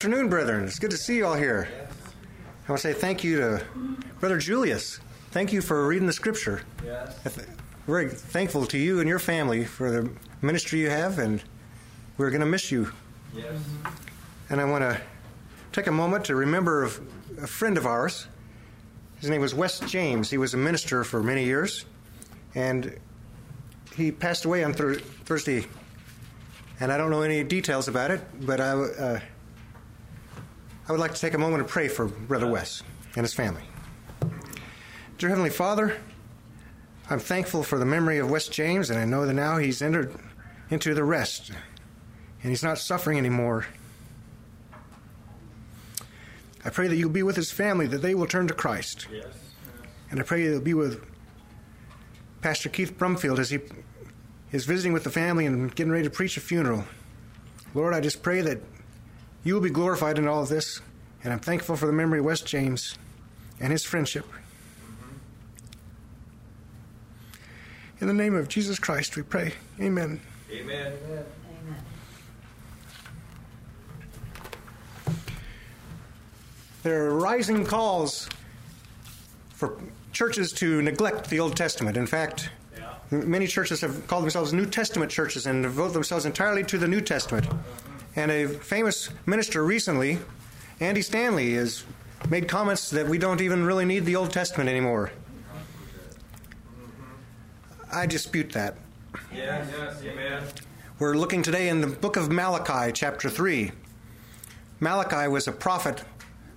afternoon, brethren. It's good to see you all here. I want to say thank you to Brother Julius. Thank you for reading the scripture. Yes. Very thankful to you and your family for the ministry you have, and we're going to miss you. Yes. And I want to take a moment to remember a, a friend of ours. His name was Wes James. He was a minister for many years, and he passed away on thir- Thursday. And I don't know any details about it, but I, uh, I would like to take a moment to pray for Brother Wes and his family. Dear Heavenly Father, I'm thankful for the memory of Wes James, and I know that now he's entered into the rest, and he's not suffering anymore. I pray that you'll be with his family, that they will turn to Christ. Yes. And I pray that you'll be with Pastor Keith Brumfield as he is visiting with the family and getting ready to preach a funeral. Lord, I just pray that you will be glorified in all of this, and I'm thankful for the memory of Wes James and his friendship. In the name of Jesus Christ, we pray. Amen. Amen. There are rising calls for churches to neglect the Old Testament. In fact, Yeah. many churches have called themselves New Testament churches and devote themselves entirely to the New Testament. And a famous minister recently, Andy Stanley, has made comments that we don't even really need the Old Testament anymore. I dispute that. Yes. Yes. Amen. We're looking today in the book of Malachi, chapter 3. Malachi was a prophet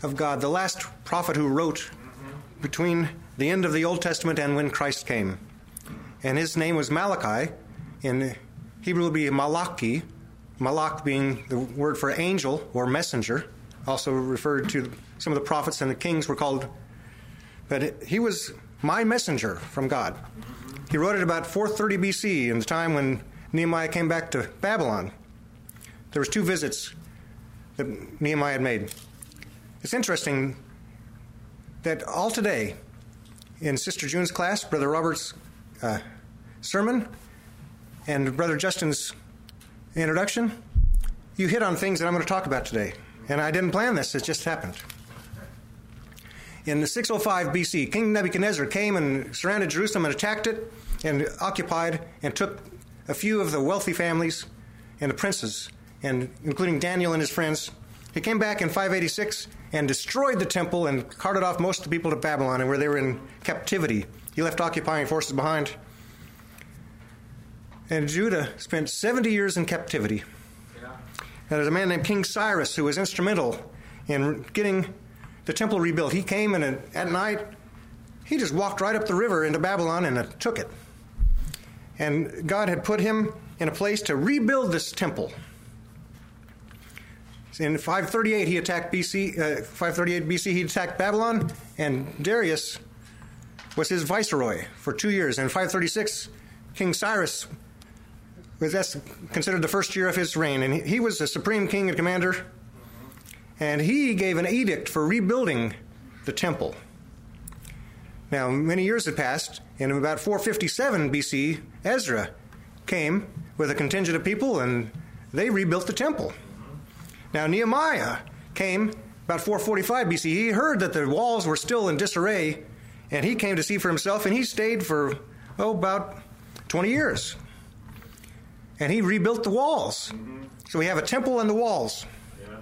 of God, the last prophet who wrote between the end of the Old Testament and when Christ came. And his name was Malachi. In Hebrew, it would be Malachi, Malach being the word for angel or messenger, also referred to some of the prophets and the kings were called. But he was my messenger from God. He wrote it about 430 BC, in the time when Nehemiah came back to Babylon. There was two visits that Nehemiah had made. It's interesting that all today, in Sister June's class, Brother Robert's uh, sermon, and Brother Justin's introduction, you hit on things that I'm going to talk about today. And I didn't plan this, it just happened. In the 605 BC, King Nebuchadnezzar came and surrounded Jerusalem and attacked it and occupied and took a few of the wealthy families and the princes, and including Daniel and his friends. He came back in 586 and destroyed the temple and carted off most of the people to Babylon, and where they were in captivity. He left occupying forces behind. And Judah spent 70 years in captivity. Yeah. Now, there's a man named King Cyrus who was instrumental in getting the temple rebuilt. He came and at night, he just walked right up the river into Babylon and took it. And God had put him in a place to rebuild this temple. In 538, he attacked BC. Uh, 538 BC, he attacked Babylon, and Darius was his viceroy for two years. In 536, King Cyrus that's considered the first year of his reign, and he, was the supreme king and commander. And he gave an edict for rebuilding the temple. Now, many years had passed, and in about 457 BC, Ezra came with a contingent of people, and they rebuilt the temple. Now, Nehemiah came about 445 BC. He heard that the walls were still in disarray, and he came to see for himself, and he stayed for, oh, about 20 years. And he rebuilt the walls. So we have a temple and the walls. Yeah.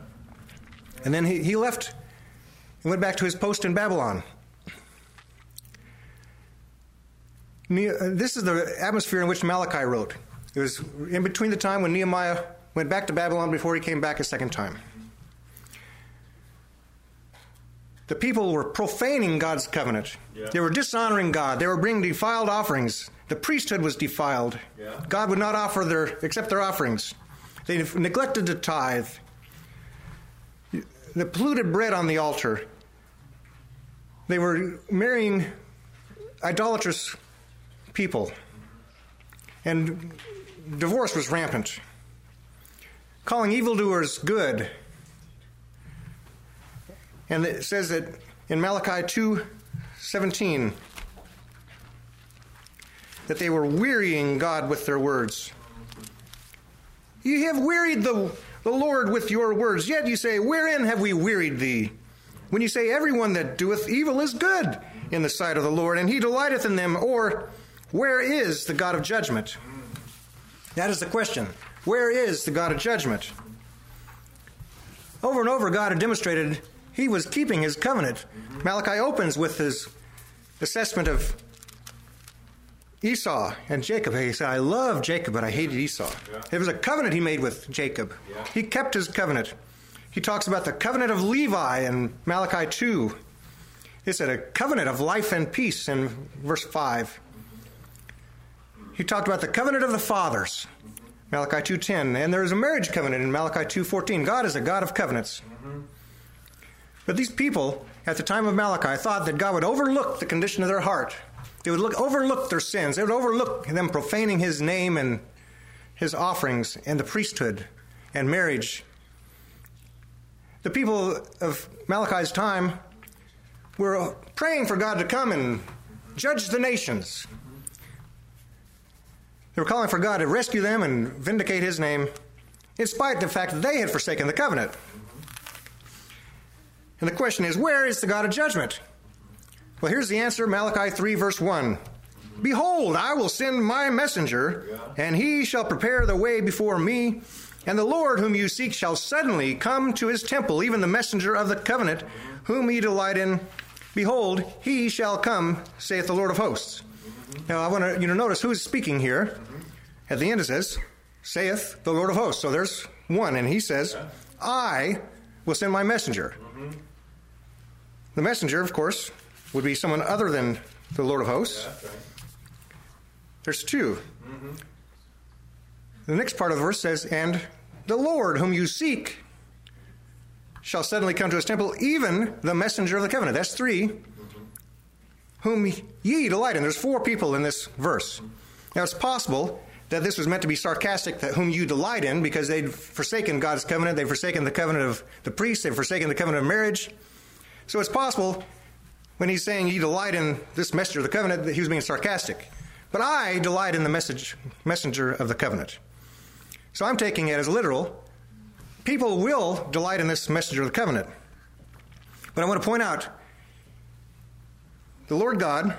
And then he, he left and went back to his post in Babylon. Uh, This is the atmosphere in which Malachi wrote. It was in between the time when Nehemiah went back to Babylon before he came back a second time. The people were profaning God's covenant. Yeah. They were dishonoring God. They were bringing defiled offerings. The priesthood was defiled. Yeah. God would not offer their accept their offerings. They neglected to tithe. The polluted bread on the altar. They were marrying idolatrous people. And divorce was rampant. Calling evildoers good. And it says that in Malachi 2 17 that they were wearying God with their words. You have wearied the the Lord with your words. Yet you say, Wherein have we wearied thee? When you say, Everyone that doeth evil is good in the sight of the Lord, and he delighteth in them, or where is the God of judgment? That is the question. Where is the God of judgment? Over and over, God had demonstrated he was keeping his covenant. Malachi opens with his assessment of Esau and Jacob. He said, I love Jacob, but I hated Esau. Yeah. It was a covenant he made with Jacob. Yeah. He kept his covenant. He talks about the covenant of Levi in Malachi 2. He said, a covenant of life and peace in verse 5. He talked about the covenant of the fathers, Malachi 2:10, and there is a marriage covenant in Malachi 2:14. God is a God of covenants. Mm-hmm. But these people at the time of Malachi thought that God would overlook the condition of their heart. They would look, overlook their sins. They would overlook them profaning his name and his offerings and the priesthood and marriage. The people of Malachi's time were praying for God to come and judge the nations. They were calling for God to rescue them and vindicate his name, in spite of the fact that they had forsaken the covenant. And the question is, where is the God of judgment? Well, here's the answer Malachi 3, verse 1. Behold, I will send my messenger, and he shall prepare the way before me. And the Lord whom you seek shall suddenly come to his temple, even the messenger of the covenant, whom ye delight in. Behold, he shall come, saith the Lord of hosts. Now, I want you to notice who's speaking here. At the end it says, saith the Lord of hosts. So there's one, and he says, I will send my messenger. Mm-hmm. The messenger, of course, would be someone other than the Lord of hosts. Right. There's 2 mm-hmm. The next part of the verse says, And the Lord whom you seek shall suddenly come to his temple, even the messenger of the covenant. That's 3 mm-hmm. Whom ye delight in. There's four people in this verse. Now it's possible that this was meant to be sarcastic, that whom you delight in, because they'd forsaken God's covenant, they've forsaken the covenant of the priests, they've forsaken the covenant of marriage. So it's possible when he's saying ye delight in this messenger of the covenant that he was being sarcastic. But I delight in the message messenger of the covenant. So I'm taking it as literal. People will delight in this messenger of the covenant. But I want to point out the Lord God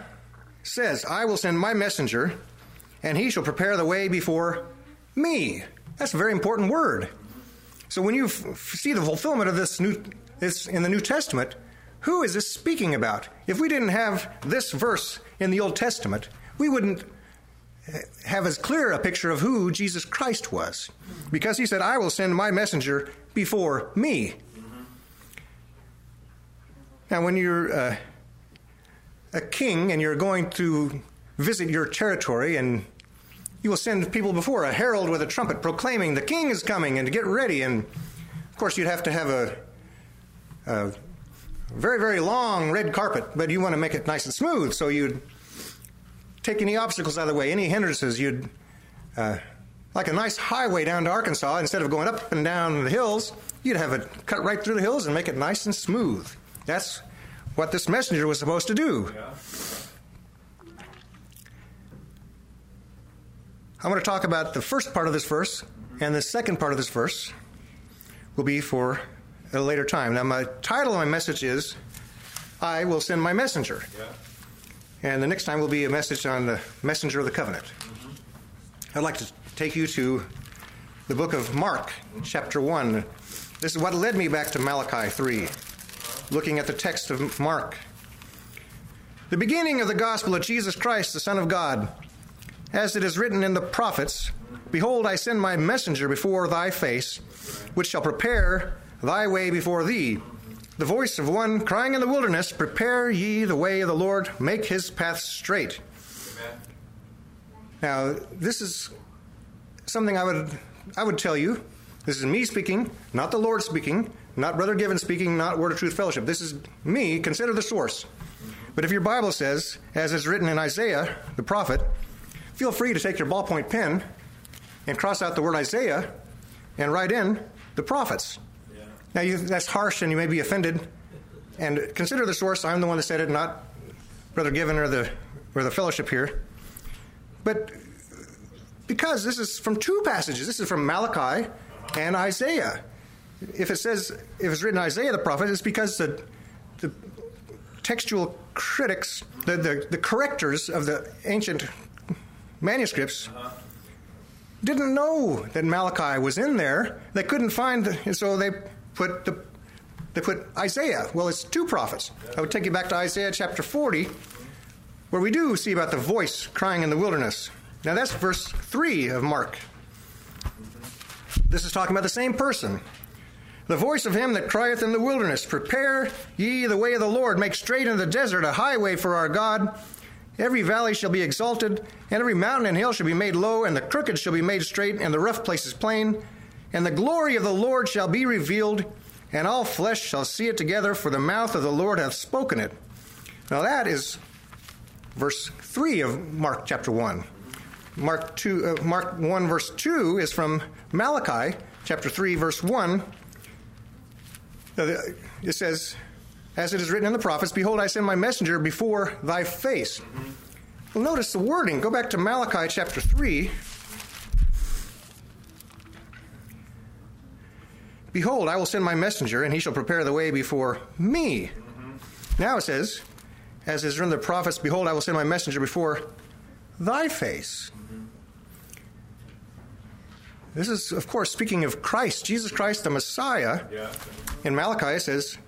says, I will send my messenger, and he shall prepare the way before me. That's a very important word. So when you f- see the fulfillment of this new this in the New Testament, who is this speaking about? If we didn't have this verse in the Old Testament, we wouldn't eh, have as clear a picture of who Jesus Christ was. Because he said, I will send my messenger before me. Now, when you're uh, a king and you're going to visit your territory and you will send people before a herald with a trumpet proclaiming the king is coming and to get ready and of course you'd have to have a, a very very long red carpet but you want to make it nice and smooth so you'd take any obstacles out of the way any hindrances you'd uh, like a nice highway down to arkansas instead of going up and down the hills you'd have it cut right through the hills and make it nice and smooth that's what this messenger was supposed to do Yeah. I want to talk about the first part of this verse, and the second part of this verse will be for a later time. Now, my title of my message is I Will Send My Messenger. Yeah. And the next time will be a message on the messenger of the covenant. Mm-hmm. I'd like to take you to the book of Mark, chapter 1. This is what led me back to Malachi 3, looking at the text of Mark. The beginning of the gospel of Jesus Christ, the Son of God. As it is written in the prophets, Behold, I send my messenger before thy face, which shall prepare thy way before thee. The voice of one crying in the wilderness, Prepare ye the way of the Lord, make his path straight. Amen. Now, this is something I would I would tell you. This is me speaking, not the Lord speaking, not Brother Given speaking, not Word of Truth Fellowship. This is me. Consider the source. But if your Bible says, as is written in Isaiah, the prophet, feel free to take your ballpoint pen and cross out the word Isaiah and write in the prophets. Now, you, that's harsh and you may be offended. And consider the source. I'm the one that said it, not Brother Given or the, or the fellowship here. But because this is from two passages, this is from Malachi and Isaiah. If it says, if it's written Isaiah the prophet, it's because the, the textual critics, the, the, the correctors of the ancient manuscripts, didn't know that Malachi was in there. They couldn't find, and so they put the they put Isaiah. Well, it's two prophets. I would take you back to Isaiah chapter 40, where we do see about the voice crying in the wilderness. Now that's verse 3 of Mark. This is talking about the same person. The voice of him that crieth in the wilderness, Prepare ye the way of the Lord, make straight in the desert a highway for our God. Every valley shall be exalted, and every mountain and hill shall be made low, and the crooked shall be made straight, and the rough places plain. And the glory of the Lord shall be revealed, and all flesh shall see it together, for the mouth of the Lord hath spoken it. Now that is verse 3 of Mark chapter 1. Mark 2 uh, Mark 1 verse 2 is from Malachi chapter 3 verse 1. Uh, It says, as it is written in the prophets, behold I send my messenger before thy face. Well notice the wording. Go back to Malachi chapter 3. Behold, I will send my messenger, and he shall prepare the way before me. Now it says, as is written in the prophets, Behold, I will send my messenger before thy face. This is, of course, speaking of Christ, Jesus Christ, the Messiah. Yeah. In Malachi, it says,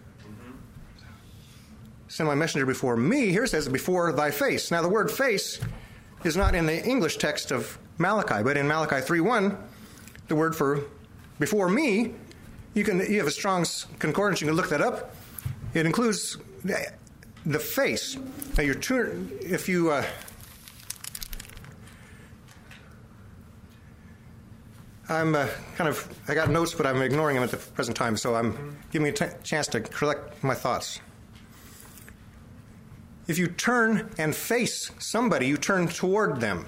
Send my messenger before me. Here it says, Before thy face. Now, the word face is not in the English text of Malachi, but in Malachi 3 1, the word for before me, you can you have a strong concordance, you can look that up. It includes the, face. Now, you're turn, if you. Uh, I'm uh, kind of, I got notes, but I'm ignoring them at the present time, so I'm giving me a t- chance to collect my thoughts. If you turn and face somebody, you turn toward them.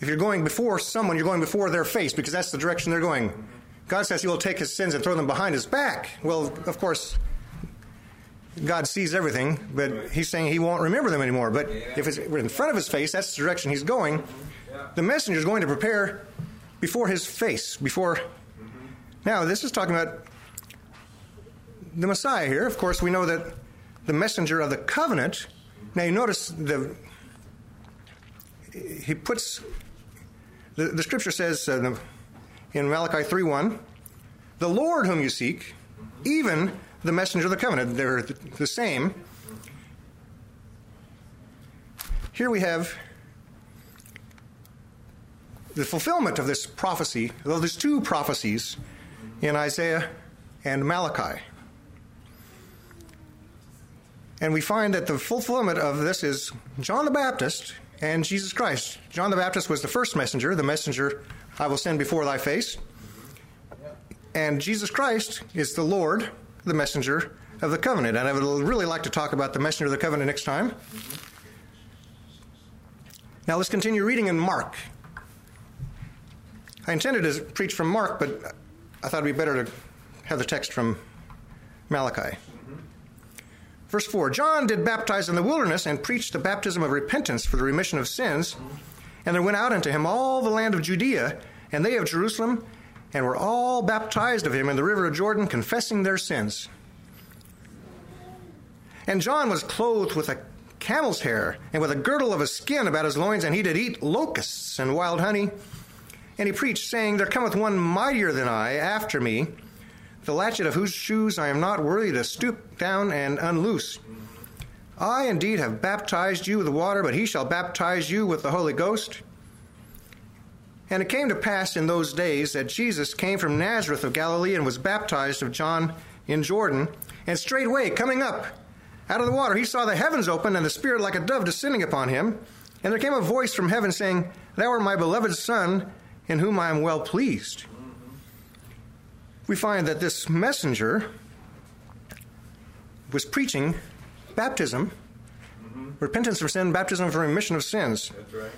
If you're going before someone, you're going before their face because that's the direction they're going. God says he will take his sins and throw them behind his back. Well, of course, God sees everything, but he's saying he won't remember them anymore. But if it's in front of his face, that's the direction he's going. The messenger is going to prepare before his face, before. Now, this is talking about the Messiah here. Of course, we know that the messenger of the covenant. Now, you notice the he puts the, the scripture says uh, the, in Malachi 3:1, the Lord whom you seek, even the messenger of the covenant, they're the, same. Here we have the fulfillment of this prophecy, though there's two prophecies in Isaiah and Malachi. And we find that the fulfillment of this is John the Baptist and Jesus Christ. John the Baptist was the first messenger, the messenger I will send before thy face. And Jesus Christ is the Lord, the messenger of the covenant. And I would really like to talk about the messenger of the covenant next time. Now let's continue reading in Mark. I intended to preach from Mark, but I thought it'd be better to have the text from Malachi. Verse 4 John did baptize in the wilderness and preached the baptism of repentance for the remission of sins. And there went out unto him all the land of Judea, and they of Jerusalem, and were all baptized of him in the river of Jordan, confessing their sins. And John was clothed with a camel's hair, and with a girdle of a skin about his loins, and he did eat locusts and wild honey. And he preached, saying, There cometh one mightier than I after me, the latchet of whose shoes I am not worthy to stoop down and unloose. I indeed have baptized you with water, but he shall baptize you with the Holy Ghost. And it came to pass in those days that Jesus came from Nazareth of Galilee and was baptized of John in Jordan. And straightway, coming up out of the water, he saw the heavens open and the Spirit like a dove descending upon him. And there came a voice from heaven saying, Thou art my beloved Son, in whom I am well pleased. We find that this messenger was preaching baptism, repentance for sin, baptism for remission of sins. That's right.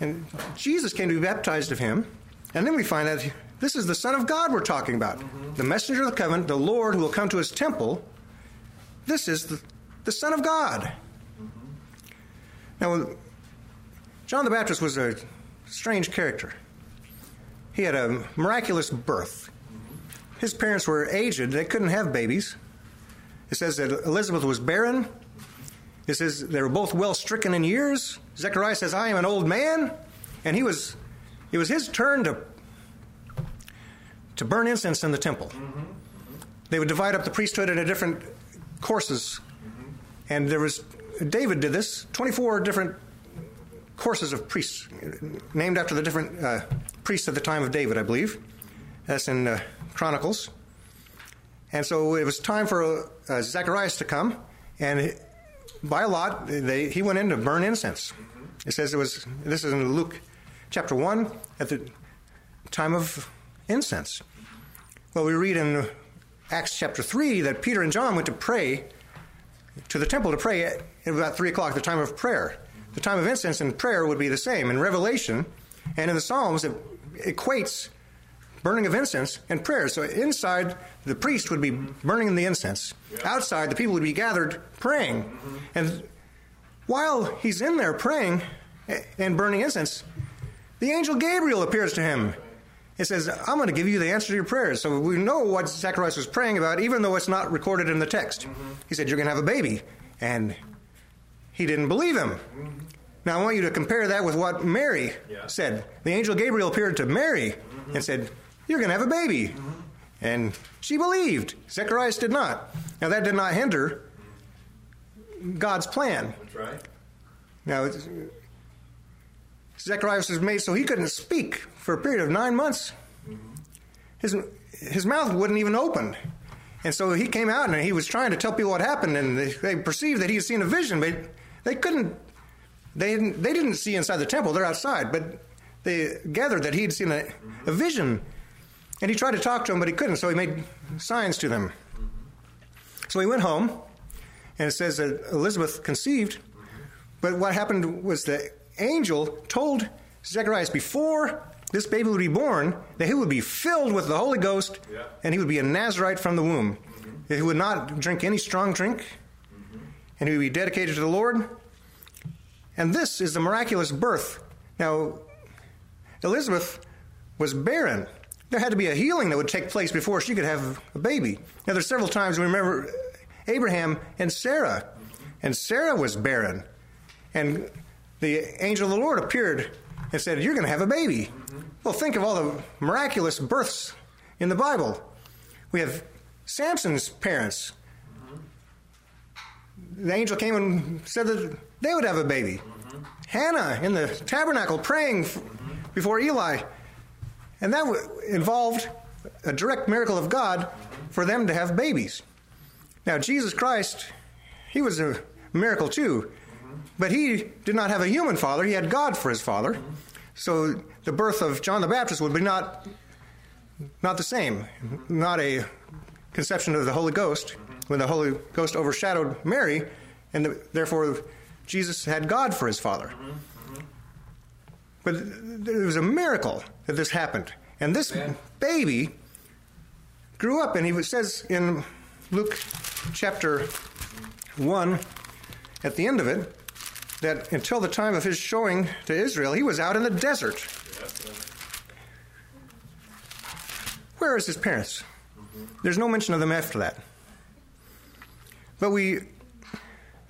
And Jesus came to be baptized of him. And then we find that this is the Son of God we're talking about. Mm-hmm. The messenger of the covenant, the Lord who will come to his temple. This is the, the Son of God. Mm-hmm. Now, John the Baptist was a strange character. he had a miraculous birth. Mm-hmm. His parents were aged, they couldn't have babies. It says that Elizabeth was barren. It says they were both well stricken in years. Zechariah says, I am an old man. And he was, it was his turn to, to burn incense in the temple. They would divide up the priesthood into different courses. And there was, David did this, 24 different courses of priests, named after the different uh, priests at the time of David, I believe. That's in uh, Chronicles. And so it was time for uh, Zacharias to come, and by lot, they, he went in to burn incense. It says it was, this is in Luke chapter 1, at the time of incense. Well, we read in Acts chapter 3 that Peter and John went to pray to the temple to pray at about 3 o'clock, the time of prayer. The time of incense and prayer would be the same. In Revelation and in the Psalms, it equates burning of incense and prayers. So inside, the priest would be burning the incense. Outside, the people would be gathered praying. Mm-hmm. And while he's in there praying and burning incense, the angel Gabriel appears to him. It says, I'm going to give you the answer to your prayers. So we know what Zacharias was praying about, even though it's not recorded in the text. Mm-hmm. He said, You're going to have a baby. And he didn't believe him. Mm-hmm. Now, I want you to compare that with what Mary yeah. said. The angel Gabriel appeared to Mary mm-hmm. and said, You're going to have a baby. Mm-hmm. And she believed. Zacharias did not. Now, that did not hinder God's plan. That's right. Now, Zacharias was made so he couldn't speak for a period of nine months. Mm-hmm. His, his mouth wouldn't even open. And so he came out and he was trying to tell people what happened, and they, they perceived that he had seen a vision, but they couldn't they didn't, they didn't see inside the temple, they're outside, but they gathered that he'd seen a, a vision. And he tried to talk to them, but he couldn't, so he made signs to them. So he went home, and it says that Elizabeth conceived. But what happened was the angel told Zacharias before this baby would be born that he would be filled with the Holy Ghost yeah. and he would be a Nazarite from the womb. Mm-hmm. He would not drink any strong drink mm-hmm. and he would be dedicated to the Lord and this is the miraculous birth. Now, Elizabeth was barren. There had to be a healing that would take place before she could have a baby. Now, there's several times we remember Abraham and Sarah, and Sarah was barren. And the angel of the Lord appeared and said, You're going to have a baby. Mm-hmm. Well, think of all the miraculous births in the Bible. We have Samson's parents. Mm-hmm. The angel came and said that they would have a baby. Mm-hmm. Hannah in the tabernacle praying before Eli. And that involved a direct miracle of God for them to have babies. Now, Jesus Christ, he was a miracle too, but he did not have a human father, he had God for his father. So the birth of John the Baptist would be not, not the same, not a conception of the Holy Ghost when the Holy Ghost overshadowed Mary, and the, therefore Jesus had God for his father. But it was a miracle that this happened. And this baby grew up, and he says in Luke chapter 1, at the end of it, that until the time of his showing to Israel, he was out in the desert. Where is his parents? Mm-hmm. There's no mention of them after that. But we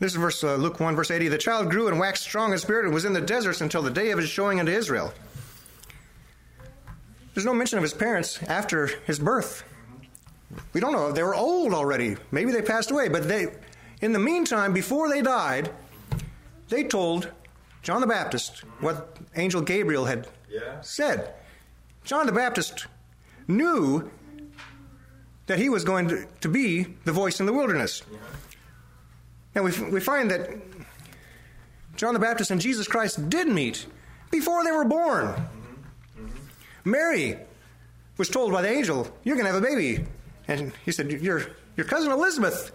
this is verse uh, Luke 1, verse 80. The child grew and waxed strong in spirit and was in the deserts until the day of his showing unto Israel. There's no mention of his parents after his birth. We don't know. They were old already. Maybe they passed away. But they, in the meantime, before they died, they told John the Baptist what angel Gabriel had yeah. said. John the Baptist knew that he was going to, to be the voice in the wilderness. Yeah. And we, we find that John the Baptist and Jesus Christ did meet before they were born. Mary was told by the angel, You're going to have a baby. And he said, Your, your cousin Elizabeth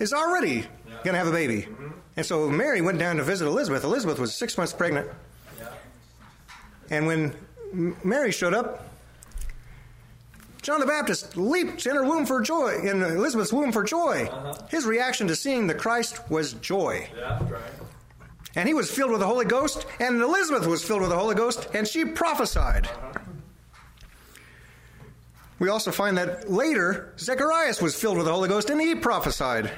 is already going to have a baby. And so Mary went down to visit Elizabeth. Elizabeth was six months pregnant. And when Mary showed up, John the Baptist leaped in her womb for joy, in Elizabeth's womb for joy. Uh-huh. His reaction to seeing the Christ was joy. Yeah, right. And he was filled with the Holy Ghost, and Elizabeth was filled with the Holy Ghost, and she prophesied. Uh-huh. We also find that later, Zacharias was filled with the Holy Ghost and he prophesied.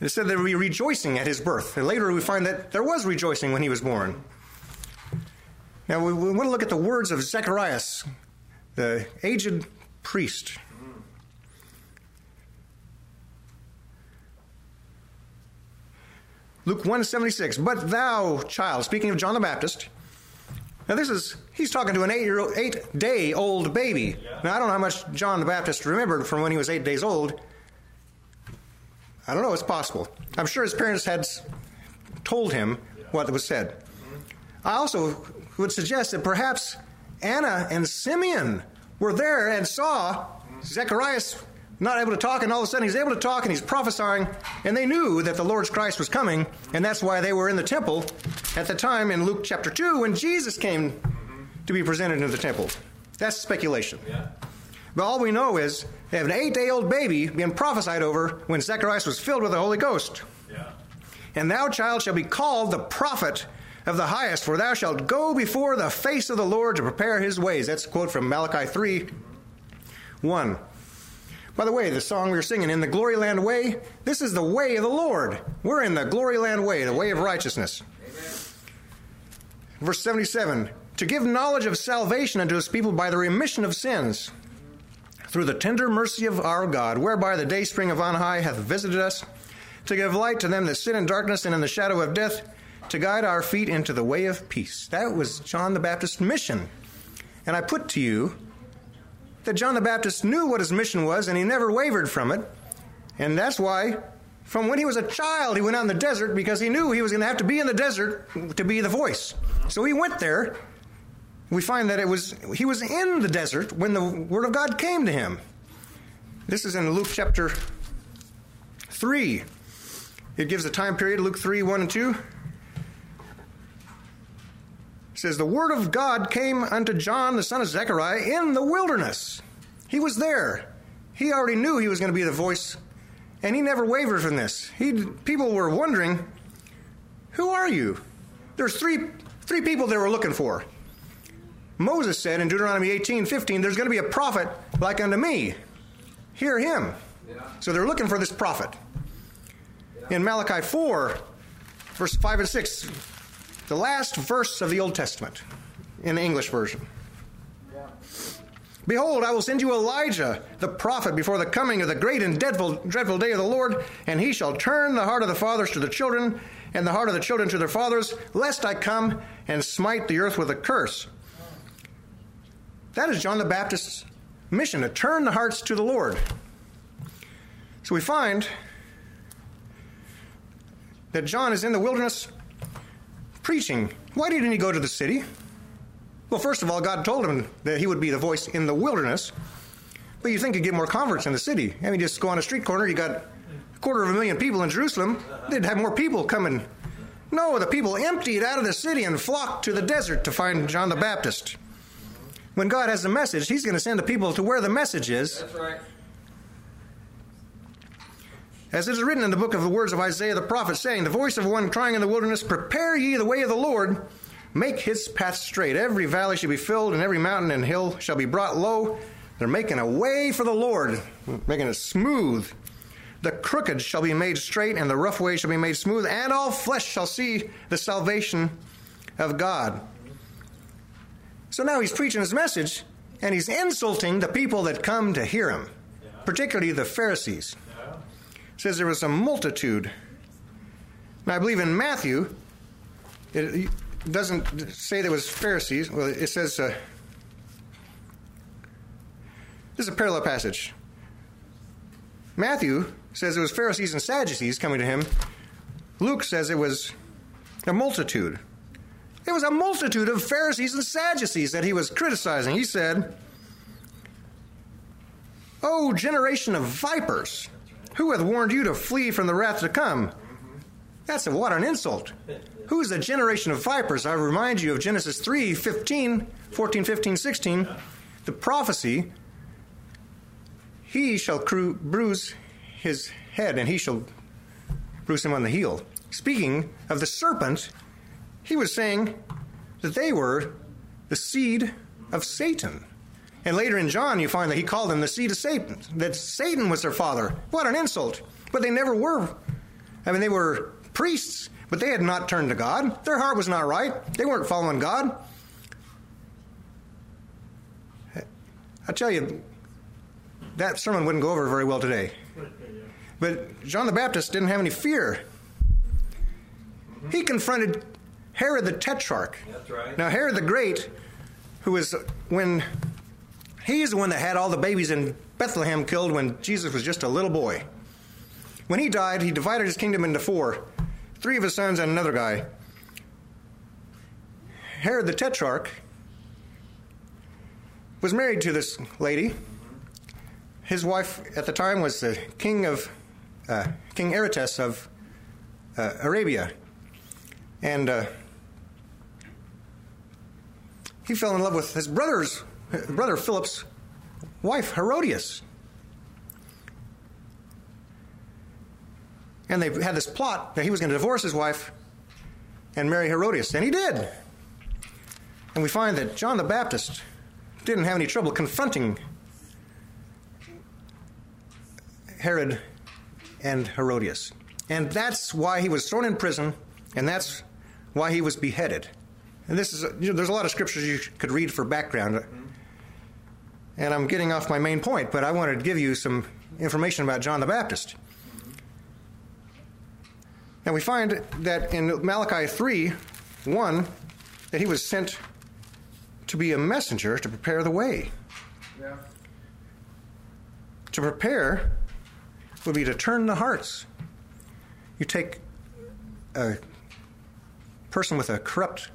It said there would be rejoicing at his birth. And later we find that there was rejoicing when he was born. Now we, we want to look at the words of Zacharias, the aged priest. Luke 176, but thou, child, speaking of John the Baptist. Now this is he's talking to an eight year old eight day old baby. Now I don't know how much John the Baptist remembered from when he was eight days old. I don't know, it's possible. I'm sure his parents had told him what was said. Mm-hmm. I also would suggest that perhaps Anna and Simeon were there and saw Zacharias not able to talk, and all of a sudden he's able to talk and he's prophesying, and they knew that the Lord's Christ was coming, and that's why they were in the temple at the time in Luke chapter 2 when Jesus came to be presented in the temple. That's speculation. Yeah. But all we know is they have an eight day old baby being prophesied over when Zacharias was filled with the Holy Ghost. Yeah. And thou, child, shall be called the prophet of the highest, for thou shalt go before the face of the Lord to prepare his ways. That's a quote from Malachi 3 1. By the way, the song we were singing, In the Glory Land Way, this is the way of the Lord. We're in the Glory Land Way, the way of righteousness. Verse 77 To give knowledge of salvation unto his people by the remission of sins, through the tender mercy of our God, whereby the day spring of on high hath visited us, to give light to them that sit in darkness and in the shadow of death, to guide our feet into the way of peace. That was John the Baptist's mission. And I put to you that John the Baptist knew what his mission was and he never wavered from it. And that's why, from when he was a child, he went out in the desert because he knew he was going to have to be in the desert to be the voice. So he went there. We find that it was he was in the desert when the word of God came to him. This is in Luke chapter 3. It gives a time period, Luke 3, 1 and 2. It says, The word of God came unto John, the son of Zechariah, in the wilderness. He was there. He already knew he was going to be the voice, and he never wavered from this. He, people were wondering, Who are you? There's three, three people they were looking for. Moses said in Deuteronomy 18 15, There's going to be a prophet like unto me. Hear him. So they're looking for this prophet. In Malachi 4, verse 5 and 6, the last verse of the Old Testament in the English version. Behold, I will send you Elijah, the prophet, before the coming of the great and dreadful, dreadful day of the Lord, and he shall turn the heart of the fathers to the children, and the heart of the children to their fathers, lest I come and smite the earth with a curse. That is John the Baptist's mission, to turn the hearts to the Lord. So we find that John is in the wilderness preaching. Why didn't he go to the city? Well, first of all, God told him that he would be the voice in the wilderness. But you think you'd get more converts in the city. I mean, just go on a street corner, you got a quarter of a million people in Jerusalem, they'd have more people coming. No, the people emptied out of the city and flocked to the desert to find John the Baptist. When God has a message, He's going to send the people to where the message is. That's right. As it is written in the book of the words of Isaiah the prophet, saying, The voice of one crying in the wilderness, Prepare ye the way of the Lord, make his path straight. Every valley shall be filled, and every mountain and hill shall be brought low. They're making a way for the Lord, making it smooth. The crooked shall be made straight, and the rough way shall be made smooth, and all flesh shall see the salvation of God. So now he's preaching his message, and he's insulting the people that come to hear him, particularly the Pharisees says there was a multitude. Now, I believe in Matthew, it doesn't say there was Pharisees. Well, it says uh, this is a parallel passage. Matthew says it was Pharisees and Sadducees coming to him. Luke says it was a multitude. It was a multitude of Pharisees and Sadducees that he was criticizing. He said, "Oh, generation of vipers." Who hath warned you to flee from the wrath to come? That's a, what an insult. Who is the generation of vipers? I remind you of Genesis 3 15, 14, 15, 16. The prophecy He shall cru- bruise his head, and he shall bruise him on the heel. Speaking of the serpent, he was saying that they were the seed of Satan. And later in John, you find that he called them the seed of Satan, that Satan was their father. What an insult. But they never were. I mean, they were priests, but they had not turned to God. Their heart was not right. They weren't following God. I tell you, that sermon wouldn't go over very well today. But John the Baptist didn't have any fear. He confronted Herod the Tetrarch. That's right. Now, Herod the Great, who was when he's the one that had all the babies in Bethlehem killed when Jesus was just a little boy. When he died, he divided his kingdom into four three of his sons and another guy. Herod the Tetrarch was married to this lady. His wife at the time was the king of uh, King Aretas of uh, Arabia, and uh, he fell in love with his brother's brother Philip's wife Herodias. And they had this plot that he was going to divorce his wife and marry Herodias, and he did. And we find that John the Baptist didn't have any trouble confronting Herod and Herodias. And that's why he was thrown in prison, and that's why he was beheaded. And this is, you know, there's a lot of scriptures you could read for background. And I'm getting off my main point, but I wanted to give you some information about John the Baptist. And we find that in Malachi 3 1, that he was sent to be a messenger to prepare the way. Yeah. To prepare would be to turn the hearts. You take a person with a corrupt,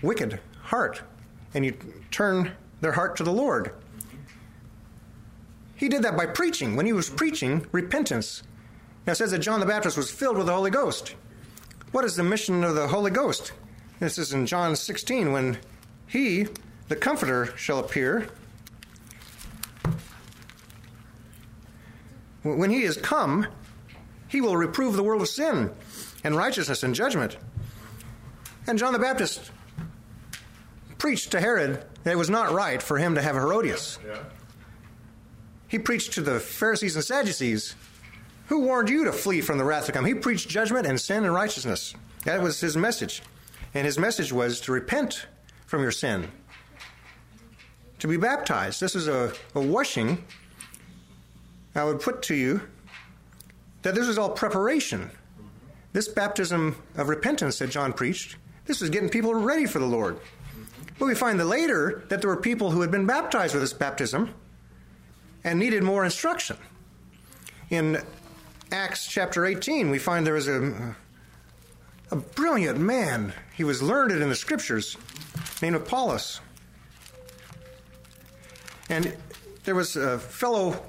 wicked heart and you turn their heart to the Lord. He did that by preaching. When he was preaching repentance, now it says that John the Baptist was filled with the Holy Ghost. What is the mission of the Holy Ghost? This is in John 16 when he, the Comforter, shall appear. When he is come, he will reprove the world of sin and righteousness and judgment. And John the Baptist preached to Herod it was not right for him to have Herodias. Yeah. He preached to the Pharisees and Sadducees who warned you to flee from the wrath to come? He preached judgment and sin and righteousness. That was his message. And his message was to repent from your sin, to be baptized. This is a, a washing. I would put to you that this was all preparation. This baptism of repentance that John preached, this was getting people ready for the Lord. But we find that later that there were people who had been baptized with this baptism and needed more instruction. In Acts chapter 18, we find there was a, a brilliant man. He was learned in the scriptures, named Apollos. And there was uh, fellow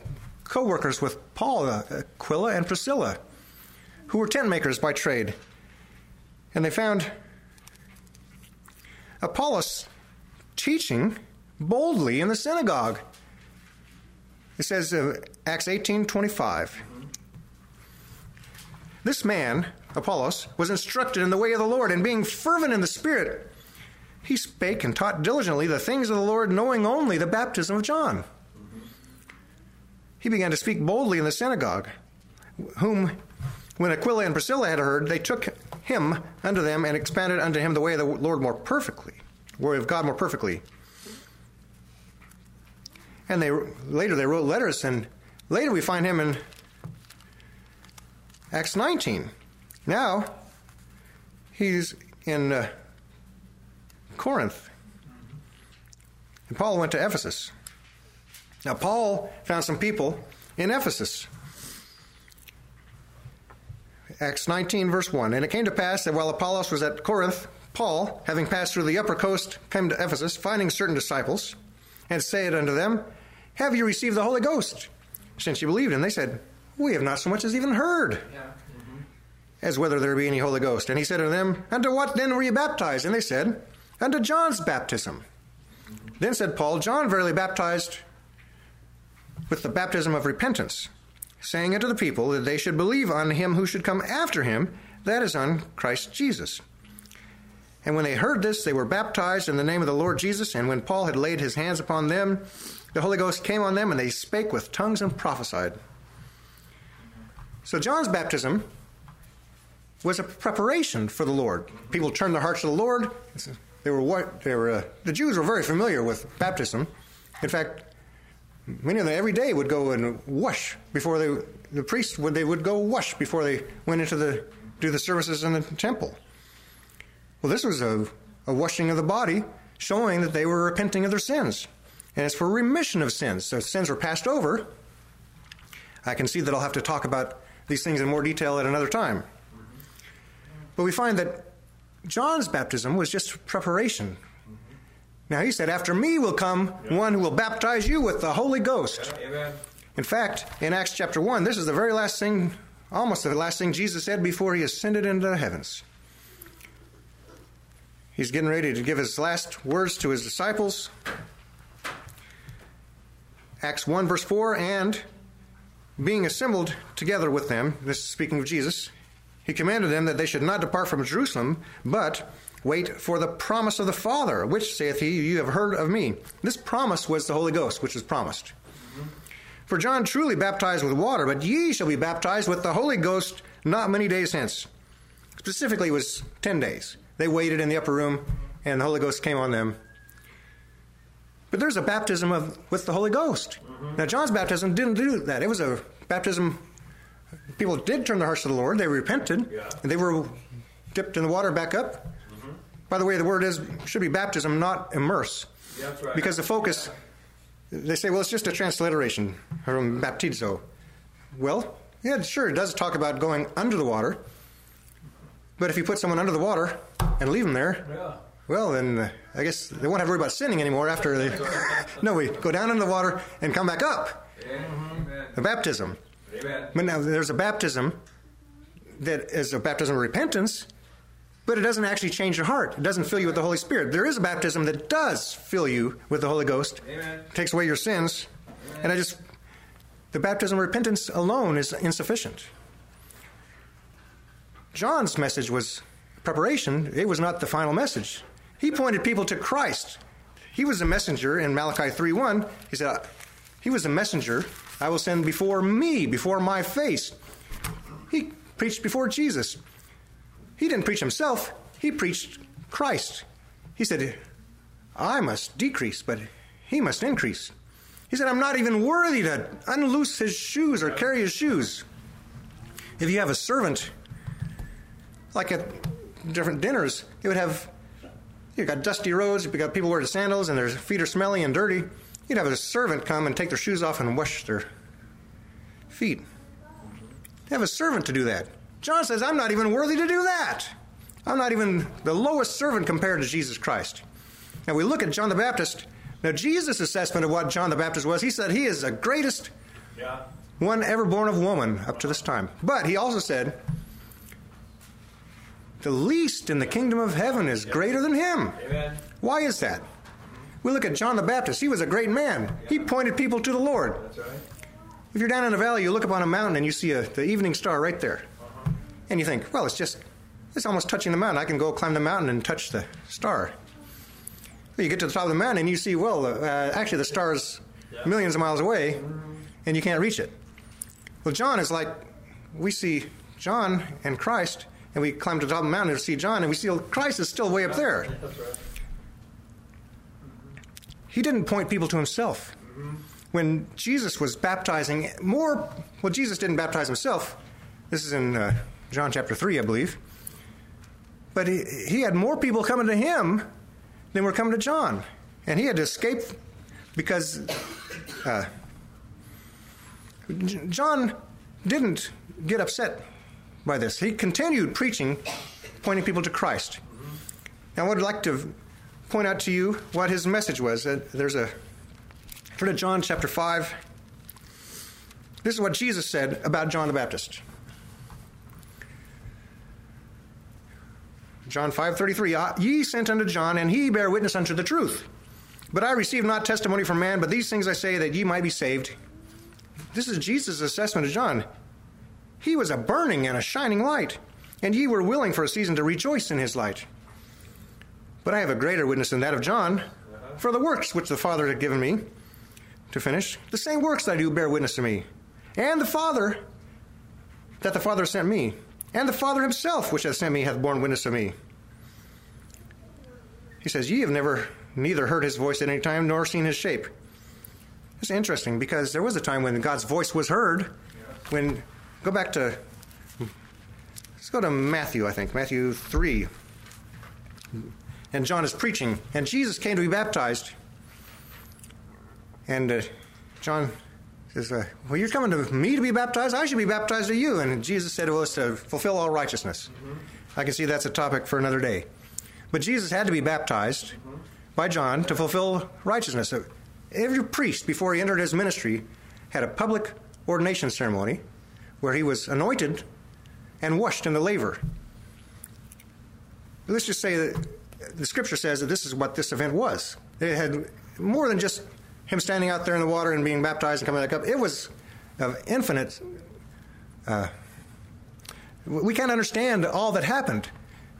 co-workers with Paul, uh, Aquila, and Priscilla, who were tent makers by trade. And they found Apollos teaching boldly in the synagogue. It says uh, Acts 18 25. This man, Apollos, was instructed in the way of the Lord, and being fervent in the Spirit, he spake and taught diligently the things of the Lord, knowing only the baptism of John. He began to speak boldly in the synagogue, whom, when Aquila and Priscilla had heard, they took him unto them and expounded unto him the way of the Lord more perfectly, way of God more perfectly. And they later they wrote letters, and later we find him in Acts 19. Now he's in uh, Corinth, and Paul went to Ephesus. Now Paul found some people in Ephesus. Acts 19, verse 1. And it came to pass that while Apollos was at Corinth, Paul, having passed through the upper coast, came to Ephesus, finding certain disciples, and said unto them, Have you received the Holy Ghost? Since you believed. And they said, We have not so much as even heard Yeah. As whether there be any Holy Ghost. And he said unto them, Unto what then were ye baptized? And they said, Unto John's baptism. Then said Paul, John verily baptized with the baptism of repentance, saying unto the people that they should believe on him who should come after him, that is on Christ Jesus. And when they heard this, they were baptized in the name of the Lord Jesus. And when Paul had laid his hands upon them, the Holy Ghost came on them, and they spake with tongues and prophesied. So John's baptism was a preparation for the Lord. People turned their hearts to the Lord. They were what they were. Uh, the Jews were very familiar with baptism. In fact, many of them every day would go and wash before they. The priests would they would go wash before they went into the do the services in the temple. Well, this was a, a washing of the body, showing that they were repenting of their sins, and it's for remission of sins. So sins were passed over. I can see that I'll have to talk about these things in more detail at another time. But we find that John's baptism was just preparation. Now he said, After me will come one who will baptize you with the Holy Ghost. Amen. In fact, in Acts chapter 1, this is the very last thing, almost the last thing Jesus said before he ascended into the heavens. He's getting ready to give his last words to his disciples. Acts 1, verse 4 And being assembled together with them, this is speaking of Jesus, he commanded them that they should not depart from Jerusalem, but wait for the promise of the Father, which, saith he, you have heard of me. This promise was the Holy Ghost, which was promised. For John truly baptized with water, but ye shall be baptized with the Holy Ghost not many days hence. Specifically, was 10 days. They waited in the upper room, and the Holy Ghost came on them. But there's a baptism of, with the Holy Ghost. Mm-hmm. Now, John's baptism didn't do that. It was a baptism people did turn their hearts to the Lord. They repented, Yeah. and they were dipped in the water back up. Mm-hmm. By the way, the word is should be baptism, not immerse, Yeah, that's right. because the focus. They say, well, it's just a transliteration from baptizo. Well, yeah, sure, it does talk about going under the water, but if you put someone under the water and leave them there, Yeah. well, then uh, I guess they won't have to worry about sinning anymore after they. no, we go down in the water and come back up. Amen. The baptism. Amen. But now there's a baptism that is a baptism of repentance, but it doesn't actually change your heart. It doesn't fill you with the Holy Spirit. There is a baptism that does fill you with the Holy Ghost, Amen. takes away your sins, and I just the baptism of repentance alone is insufficient. John's message was preparation. It was not the final message. He pointed people to Christ. He was a messenger in Malachi 3:1. He said, uh, "He was a messenger I will send before me, before my face." He preached before Jesus. He didn't preach himself. He preached Christ. He said, "I must decrease, but he must increase." He said, "I'm not even worthy to unloose his shoes or carry his shoes." If you have a servant like at different dinners, you would have you've got dusty roads, you've got people wearing sandals and their feet are smelly and dirty. You'd have a servant come and take their shoes off and wash their feet. You have a servant to do that. John says, I'm not even worthy to do that. I'm not even the lowest servant compared to Jesus Christ. Now we look at John the Baptist. Now Jesus' assessment of what John the Baptist was, he said he is the greatest Yeah. one ever born of woman up to this time. But he also said, the least in the kingdom of heaven is greater than him. Amen. Why is that? We look at John the Baptist. He was a great man. He pointed people to the Lord. Right. If you're down in a valley, you look up on a mountain and you see a, the evening star right there. And you think, well, it's just, it's almost touching the mountain. I can go climb the mountain and touch the star. Well, you get to the top of the mountain and you see, well, uh, actually, the star is millions of miles away and you can't reach it. Well, John is like, we see John and Christ, and we climb to the top of the mountain to see John, and we see Christ is still way up there. He didn't point people to himself. When Jesus was baptizing, more, well, Jesus didn't baptize himself. This is in uh, John chapter 3, I believe. But he, he had more people coming to him than were coming to John. And he had to escape because uh, John didn't get upset by this. He continued preaching, pointing people to Christ. Now, I would like to point out to you what his message was. Uh, There's a turn to John chapter five. This is what Jesus said about John the Baptist. John 5:33 Ye sent unto John and he bare witness unto the truth. But I received not testimony from man, but these things I say that ye might be saved. This is Jesus' assessment of John. He was a burning and a shining light, and ye were willing for a season to rejoice in his light. But I have a greater witness than that of John, for the works which the Father had given me to finish, the same works I do bear witness to me. And the Father, that the Father sent me, and the Father himself, which hath sent me, hath borne witness to me. He says, Ye have never neither heard his voice at any time nor seen his shape. It's interesting because there was a time when God's voice was heard. When go back to let's go to Matthew, I think Matthew three, and John is preaching, and Jesus came to be baptized, and uh, John says, uh, "Well, you're coming to me to be baptized. I should be baptized to you." And Jesus said, "Well, it's to fulfill all righteousness." I can see that's a topic for another day, but Jesus had to be baptized by John to fulfill righteousness. So every priest, before he entered his ministry, had a public ordination ceremony where he was anointed and washed in the laver. Let's just say that the scripture says that this is what this event was. It had more than just him standing out there in the water and being baptized and coming back up. It was of infinite. Uh, we can't understand all that happened.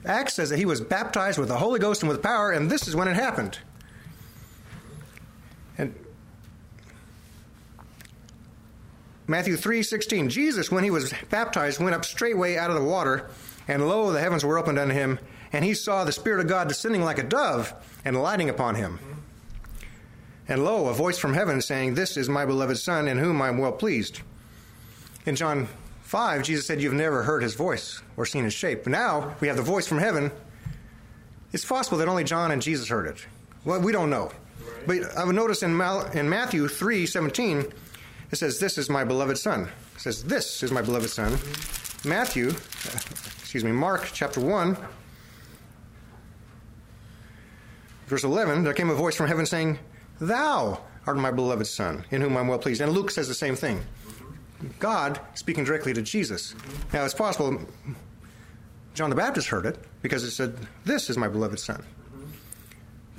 Acts says that he was baptized with the Holy Ghost and with power, and this is when it happened. And Matthew 3:16 Jesus when he was baptized went up straightway out of the water and lo the heavens were opened unto him and he saw the spirit of God descending like a dove and lighting upon him. And lo a voice from heaven saying this is my beloved son in whom I am well pleased. In John 5 Jesus said you've never heard his voice or seen his shape. Now we have the voice from heaven. It's possible that only John and Jesus heard it. Well we don't know. But uh, I've noticed in, Mal- in Matthew 3:17 it says, This is my beloved son. It says, This is my beloved son. Matthew, excuse me, Mark chapter 1, verse 11, there came a voice from heaven saying, Thou art my beloved son, in whom I'm well pleased. And Luke says the same thing. God speaking directly to Jesus. Now, it's possible John the Baptist heard it because it said, This is my beloved son.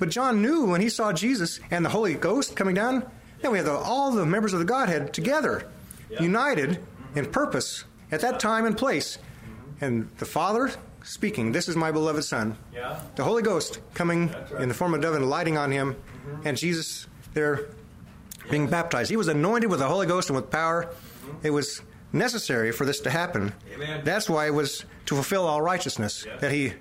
But John knew when he saw Jesus and the Holy Ghost coming down, then we have the, all the members of the Godhead together, yeah. united in purpose at that time and place. And the Father speaking, This is my beloved Son. Yeah. The Holy Ghost coming right. in the form of a dove and lighting on him, mm-hmm. and Jesus there being baptized. He was anointed with the Holy Ghost and with power. Mm-hmm. It was necessary for this to happen. Amen. That's why it was to fulfill all righteousness that he.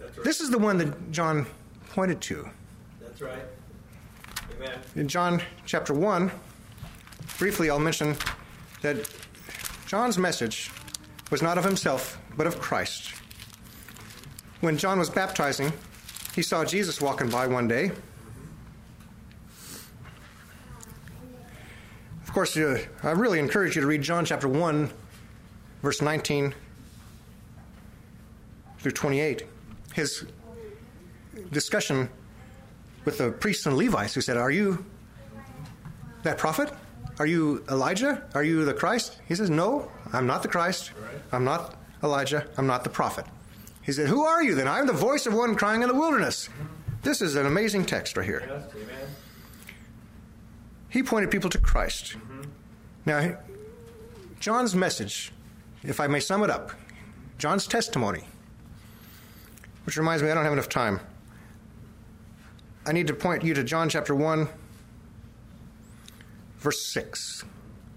Right. This is the one that John pointed to. That's right. Amen. In John chapter 1, briefly I'll mention that John's message was not of himself, but of Christ. When John was baptizing, he saw Jesus walking by one day. Of course, uh, I really encourage you to read John chapter 1, verse 19 through 28. His discussion with the priests and Levites who said, Are you that prophet? Are you Elijah? Are you the Christ? He says, No, I'm not the Christ. I'm not Elijah. I'm not the prophet. He said, Who are you then? I'm the voice of one crying in the wilderness. This is an amazing text right here. He pointed people to Christ. Mm-hmm. Now, John's message, if I may sum it up, John's testimony, which reminds me, I don't have enough time. I need to point you to John chapter 1, verse 6.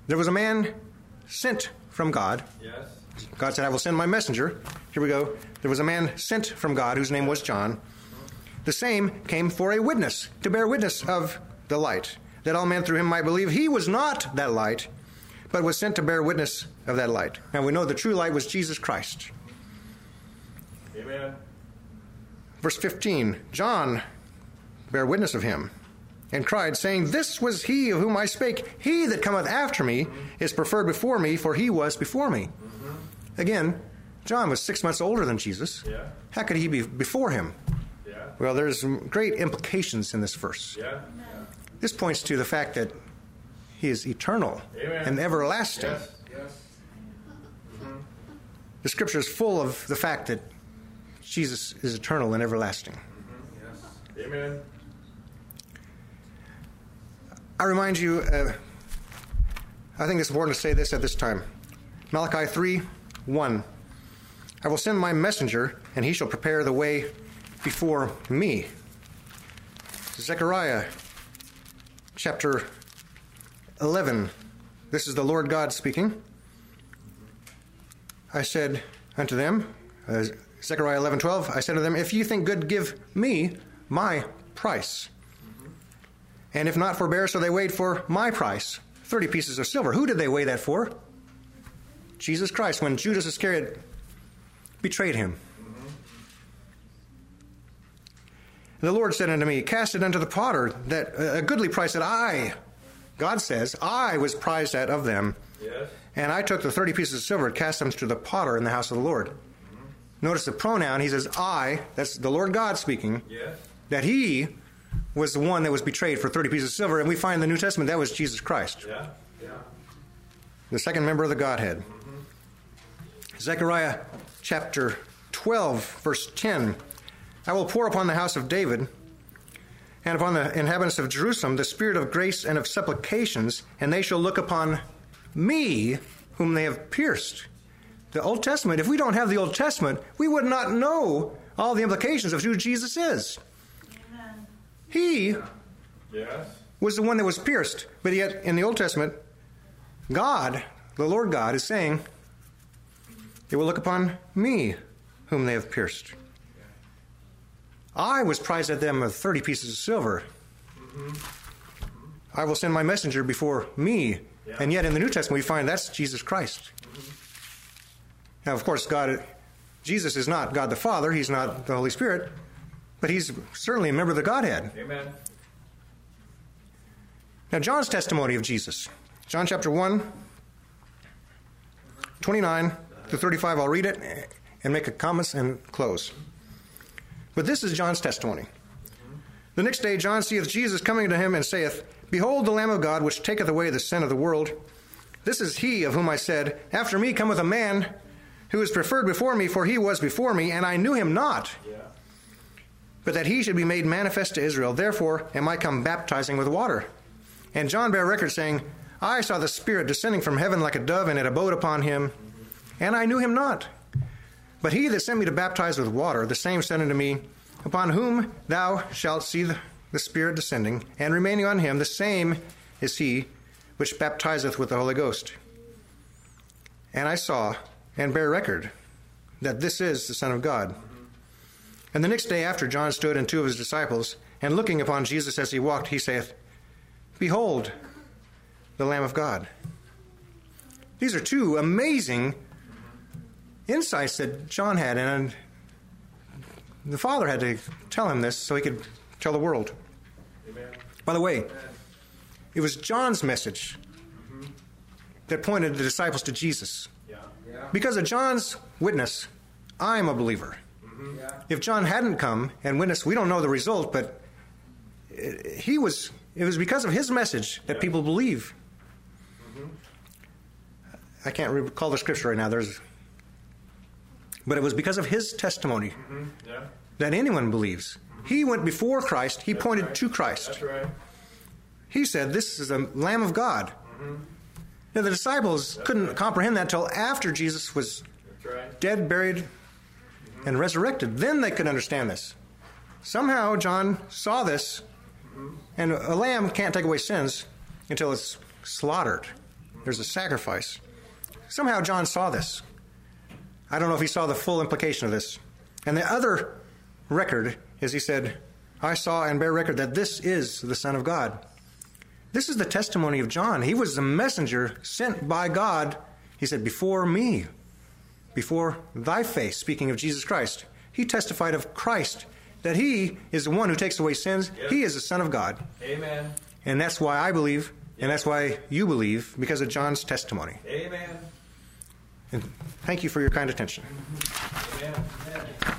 There was a man sent from God. Yes. God said, I will send my messenger. Here we go. There was a man sent from God whose name was John. The same came for a witness, to bear witness of the light, that all men through him might believe he was not that light, but was sent to bear witness of that light. Now we know the true light was Jesus Christ. Amen. Verse 15 John bear witness of him, and cried, saying, This was he of whom I spake. He that cometh after me is preferred before me, for he was before me. Mm-hmm. Again, John was six months older than Jesus. Yeah. How could he be before him? Yeah. Well, there's great implications in this verse. Yeah. This points to the fact that he is eternal Amen. and everlasting. Yes. Yes. Mm-hmm. The scripture is full of the fact that Jesus is eternal and everlasting. Mm-hmm. Yes. Amen. I remind you, uh, I think it's important to say this at this time. Malachi 3 1. I will send my messenger, and he shall prepare the way before me. Zechariah chapter 11. This is the Lord God speaking. I said unto them, uh, Zechariah 11 12, I said to them, If you think good, give me my price. And if not, for forbear, so they weighed for my price 30 pieces of silver. Who did they weigh that for? Jesus Christ, when Judas Iscariot betrayed him. Mm-hmm. The Lord said unto me, Cast it unto the potter, that uh, a goodly price that I, God says, I was prized at of them. Yes. And I took the 30 pieces of silver and cast them to the potter in the house of the Lord. Mm-hmm. Notice the pronoun, he says, I, that's the Lord God speaking, Yes. that he was the one that was betrayed for 30 pieces of silver. And we find in the New Testament that was Jesus Christ, Yeah. Yeah. the second member of the Godhead. Mm-hmm. Zechariah chapter 12, verse 10. I will pour upon the house of David and upon the inhabitants of Jerusalem the spirit of grace and of supplications, and they shall look upon me, whom they have pierced. The Old Testament, if we don't have the Old Testament, we would not know all the implications of who Jesus is. He Yes. was the one that was pierced, but yet in the Old Testament, God, the Lord God, is saying, They will look upon me, whom they have pierced. I was prized at them of 30 pieces of silver. Mm-hmm. I will send my messenger before me. Yeah. And yet in the New Testament, we find that's Jesus Christ. Mm-hmm. Now, of course, God, Jesus is not God the Father, He's not the Holy Spirit, but He's certainly a member of the Godhead. Amen. Now, John's testimony of Jesus. John chapter 1, 29 to 35. I'll read it and make a comment and close. But this is John's testimony. The next day, John seeth Jesus coming to him and saith, Behold the Lamb of God, which taketh away the sin of the world. This is he of whom I said, After me cometh a man who is preferred before me, for he was before me, and I knew him not Yeah. But that he should be made manifest to Israel. Therefore am I come baptizing with water. And John bare record, saying, I saw the Spirit descending from heaven like a dove, and it abode upon him, and I knew him not. But he that sent me to baptize with water, the same said unto me, Upon whom thou shalt see the, Spirit descending, and remaining on him, the same is he which baptizeth with the Holy Ghost. And I saw and bear record that this is the Son of God. And the next day after John stood and two of his disciples, and looking upon Jesus as he walked, he saith, Behold, the Lamb of God. These are two amazing insights that John had, and the Father had to tell him this so he could tell the world. Amen. By the way, it was John's message that pointed the disciples to Jesus. Yeah. Yeah. Because of John's witness, I'm a believer. Yeah. If John hadn't come and witnessed, we don't know the result, but he was. It was because of his message that Yeah. people believe. Mm-hmm. I can't recall the scripture right now. There's, but it was because of his testimony mm-hmm. Yeah. that anyone believes. He went before Christ. He pointed right. to Christ. That's right. He said, "This is the Lamb of God." Now the disciples couldn't comprehend that till after Jesus was That's right. dead, buried, and resurrected. Then they could understand this. Somehow John saw this, and a lamb can't take away sins until it's slaughtered. There's a sacrifice. Somehow John saw this. I don't know if he saw the full implication of this. And the other record is he said, I saw and bear record that this is the Son of God. This is the testimony of John. He was the messenger sent by God, he said, before me before thy face, speaking of Jesus Christ. He testified of Christ, that he is the one who takes away sins. Yes. He is the Son of God. Amen. And that's why I believe, and that's why you believe, because of John's testimony. Amen. And thank you for your kind attention. Amen. Amen.